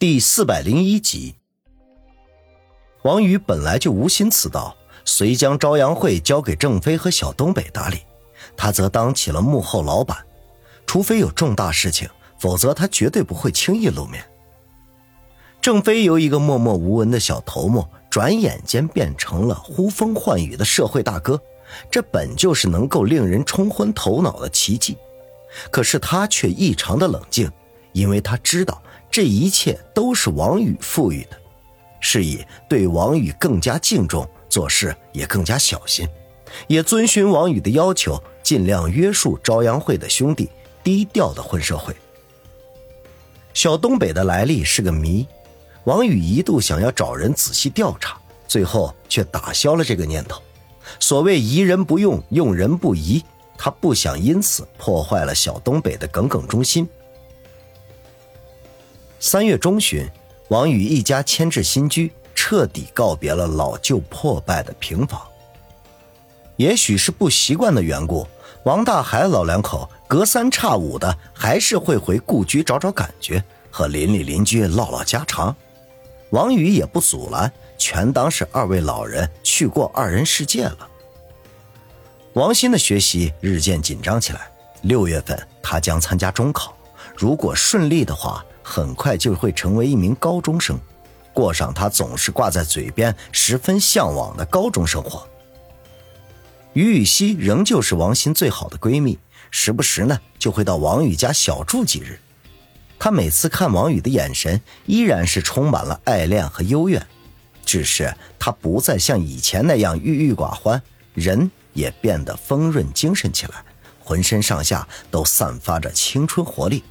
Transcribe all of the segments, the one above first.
第四百零一集，王宇本来就无心此道，遂将朝阳会交给郑飞和小东北打理，他则当起了幕后老板。除非有重大事情，否则他绝对不会轻易露面。郑飞由一个默默无闻的小头目，转眼间变成了呼风唤雨的社会大哥，这本就是能够令人冲昏头脑的奇迹。可是他却异常的冷静，因为他知道。这一切都是王宇赋予的，是以对王宇更加敬重，做事也更加小心，也遵循王宇的要求，尽量约束朝阳会的兄弟，低调的混社会。小东北的来历是个谜，王宇一度想要找人仔细调查，最后却打消了这个念头。所谓疑人不用，用人不疑，他不想因此破坏了小东北的耿耿忠心。三月中旬，王宇一家迁至新居，彻底告别了老旧破败的平房。也许是不习惯的缘故，王大海老两口隔三差五的还是会回故居找找感觉，和邻里邻居唠唠家常。王宇也不阻拦，全当是二位老人去过二人世界了。王鑫的学习日渐紧张起来，六月份他将参加中考，如果顺利的话。很快就会成为一名高中生，过上他总是挂在嘴边、十分向往的高中生活。于雨溪仍旧是王鑫最好的闺蜜，时不时呢就会到王宇家小住几日。她每次看王宇的眼神依然是充满了爱恋和幽怨，只是她不再像以前那样郁郁寡欢，人也变得丰润精神起来，浑身上下都散发着青春活力。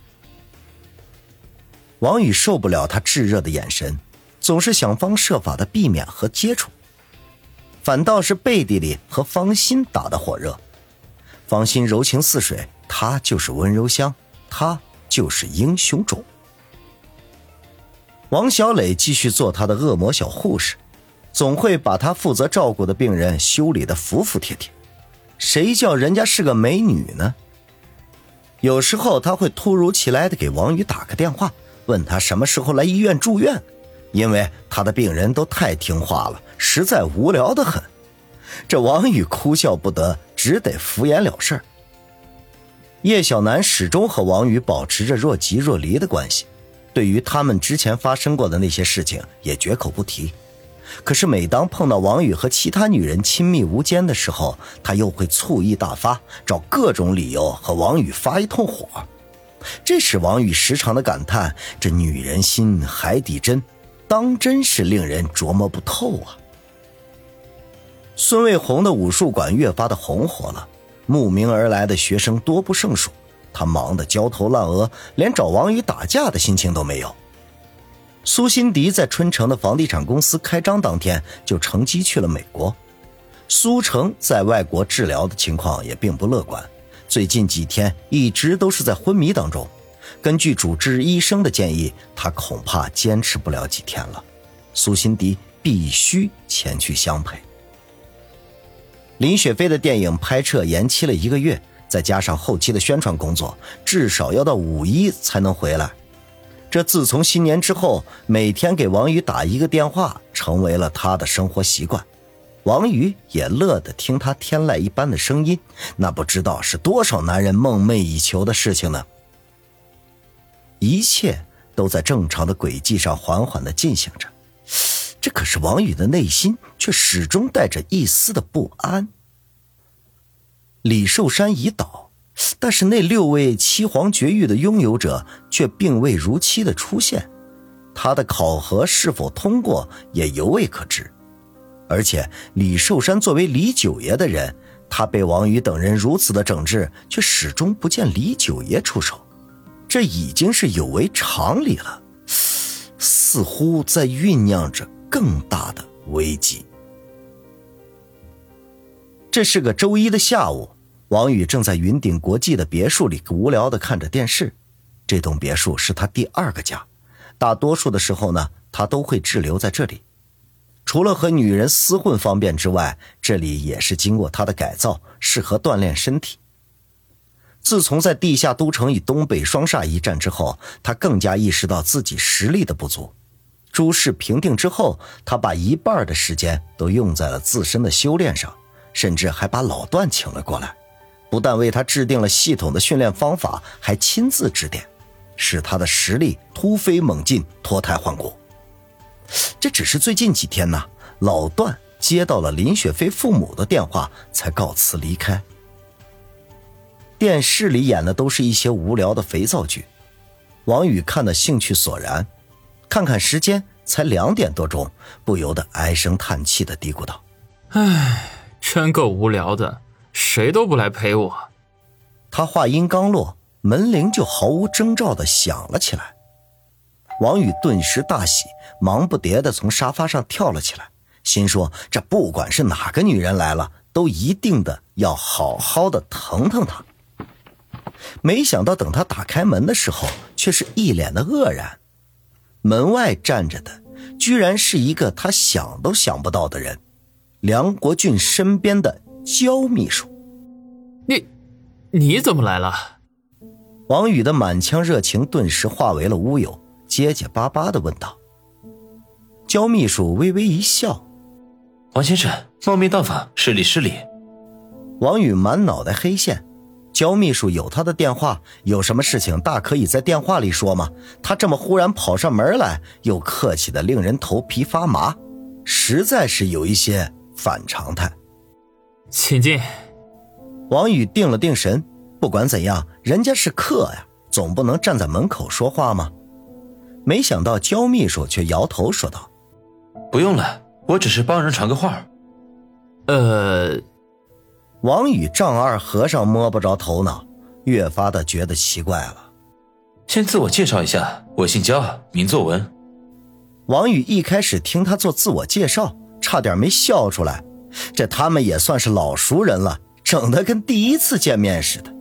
王宇受不了他炙热的眼神，总是想方设法的避免和接触，反倒是背地里和方心打得火热。方心柔情似水，他就是温柔乡，他就是英雄种。王小磊继续做他的恶魔小护士，总会把他负责照顾的病人修理的服服帖帖。谁叫人家是个美女呢？有时候他会突如其来的给王宇打个电话。问他什么时候来医院住院，因为他的病人都太听话了，实在无聊的很。这王宇哭笑不得，只得敷衍了事儿。叶小楠始终和王宇保持着若即若离的关系，对于他们之前发生过的那些事情也绝口不提。可是每当碰到王宇和其他女人亲密无间的时候，他又会醋意大发，找各种理由和王宇发一通火。这使王宇时常的感叹：“这女人心海底针，当真是令人琢磨不透啊！”孙卫红的武术馆越发的红火了，慕名而来的学生多不胜数，他忙得焦头烂额，连找王宇打架的心情都没有。苏辛迪在春城的房地产公司开张当天就乘机去了美国，苏城在外国治疗的情况也并不乐观。最近几天一直都是在昏迷当中，根据主治医生的建议，他恐怕坚持不了几天了。苏辛迪必须前去相陪。林雪飞的电影拍摄延期了一个月，再加上后期的宣传工作，至少要到五一才能回来。这自从新年之后，每天给王宇打一个电话，成为了他的生活习惯。王宇也乐得听他天籁一般的声音，那不知道是多少男人梦寐以求的事情呢。一切都在正常的轨迹上缓缓的进行着，这可是王宇的内心却始终带着一丝的不安。李寿山已倒，但是那六位七皇绝域的拥有者却并未如期的出现，他的考核是否通过也犹未可知。而且李寿山作为李九爷的人，他被王宇等人如此的整治，却始终不见李九爷出手，这已经是有违常理了，似乎在酝酿着更大的危机。这是个周一的下午，王宇正在云顶国际的别墅里无聊的看着电视。这栋别墅是他第二个家，大多数的时候呢，他都会滞留在这里。除了和女人厮混方便之外，这里也是经过他的改造，适合锻炼身体。自从在地下都城与东北双煞一战之后，他更加意识到自己实力的不足。诸事平定之后，他把一半的时间都用在了自身的修炼上，甚至还把老段请了过来，不但为他制定了系统的训练方法，还亲自指点，使他的实力突飞猛进，脱胎换骨。这只是最近几天呢，老段接到了林雪飞父母的电话，才告辞离开。电视里演的都是一些无聊的肥皂剧，王宇看得兴趣索然。看看时间，才两点多钟，不由得唉声叹气的嘀咕道：“唉，真够无聊的，谁都不来陪我。”他话音刚落，门铃就毫无征兆的响了起来。王宇顿时大喜，忙不迭的从沙发上跳了起来，心说：“这不管是哪个女人来了，都一定的要好好的疼疼她。”没想到，等他打开门的时候，却是一脸的愕然。门外站着的，居然是一个他想都想不到的人——梁国俊身边的焦秘书。你，你怎么来了？王宇的满腔热情顿时化为了乌有，结结巴巴的问道。焦秘书微微一笑：“王先生，冒昧到访，失礼失礼。”王宇满脑袋黑线。焦秘书有他的电话，有什么事情大可以在电话里说吗？他这么忽然跑上门来，又客气的令人头皮发麻，实在是有一些反常态。请进。王宇定了定神，不管怎样，人家是客呀，总不能站在门口说话吗？没想到焦秘书却摇头说道：“不用了，我只是帮人传个话。”呃。王宇丈二和尚摸不着头脑，越发的觉得奇怪了。先自我介绍一下，我姓焦，名作文。王宇一开始听他做自我介绍，差点没笑出来。这他们也算是老熟人了，整的跟第一次见面似的。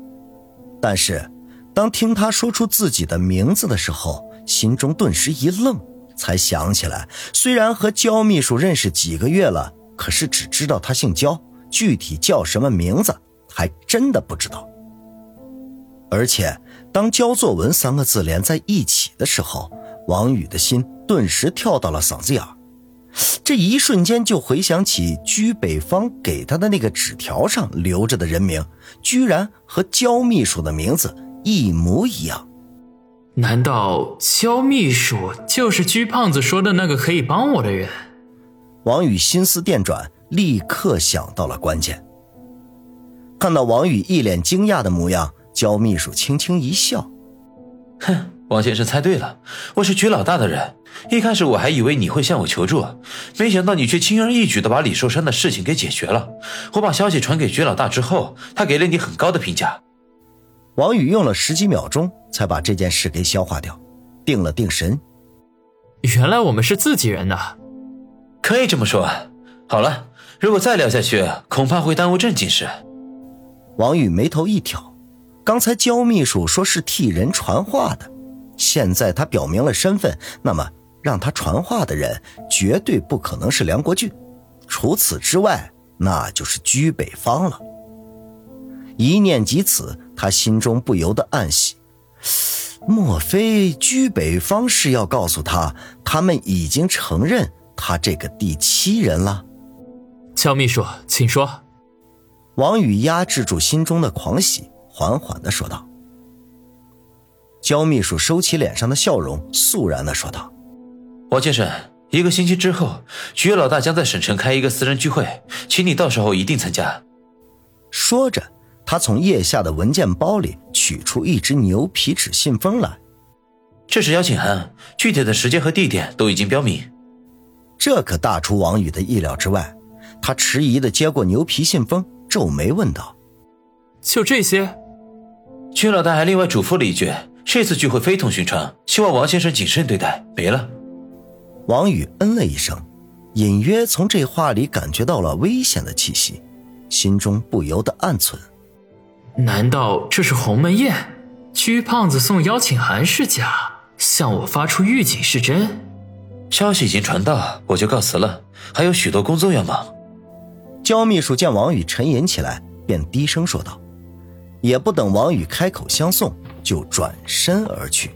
但是，当听他说出自己的名字的时候，心中顿时一愣，才想起来，虽然和焦秘书认识几个月了，可是只知道他姓焦。具体叫什么名字，还真的不知道。而且，当“焦作文”三个字连在一起的时候，王宇的心顿时跳到了嗓子眼儿这一瞬间就回想起居北方给他的那个纸条上留着的人名，居然和焦秘书的名字一模一样。难道焦秘书就是鞠胖子说的那个可以帮我的人？王宇心思电转。立刻想到了关键。看到王宇一脸惊讶的模样，焦秘书轻轻一笑：“哼，王先生猜对了，我是鞠老大的人。一开始我还以为你会向我求助，没想到你却轻而易举的把李寿山的事情给解决了。我把消息传给鞠老大之后，他给了你很高的评价。”王宇用了十几秒钟才把这件事给消化掉，定了定神：“原来我们是自己人呐，可以这么说。好了。”如果再聊下去，恐怕会耽误正经事。王宇眉头一挑，刚才焦秘书说是替人传话的，现在他表明了身份，那么让他传话的人绝对不可能是梁国俊，除此之外，那就是居北方了。一念及此，他心中不由得暗喜，莫非居北方是要告诉他，他们已经承认他这个第七人了？焦秘书，请说。王宇压制住心中的狂喜，缓缓的说道。焦秘书收起脸上的笑容，肃然的说道：“王先生，一个星期之后，徐老大将在省城开一个私人聚会，请你到时候一定参加。”说着，他从腋下的文件包里取出一只牛皮纸信封来。这是邀请函，具体的时间和地点都已经标明。这可大出王宇的意料之外。他迟疑的接过牛皮信封，皱眉问道：“就这些？”曲老大还另外嘱咐了一句：“这次聚会非同寻常，希望王先生谨慎对待。”没了。王宇嗯了一声，隐约从这话里感觉到了危险的气息，心中不由得暗忖：难道这是鸿门宴？屈胖子送邀请函是假，向我发出预警是真？消息已经传到，我就告辞了，还有许多工作要忙。焦秘书见王宇沉吟起来，便低声说道：“也不等王宇开口相送，就转身而去。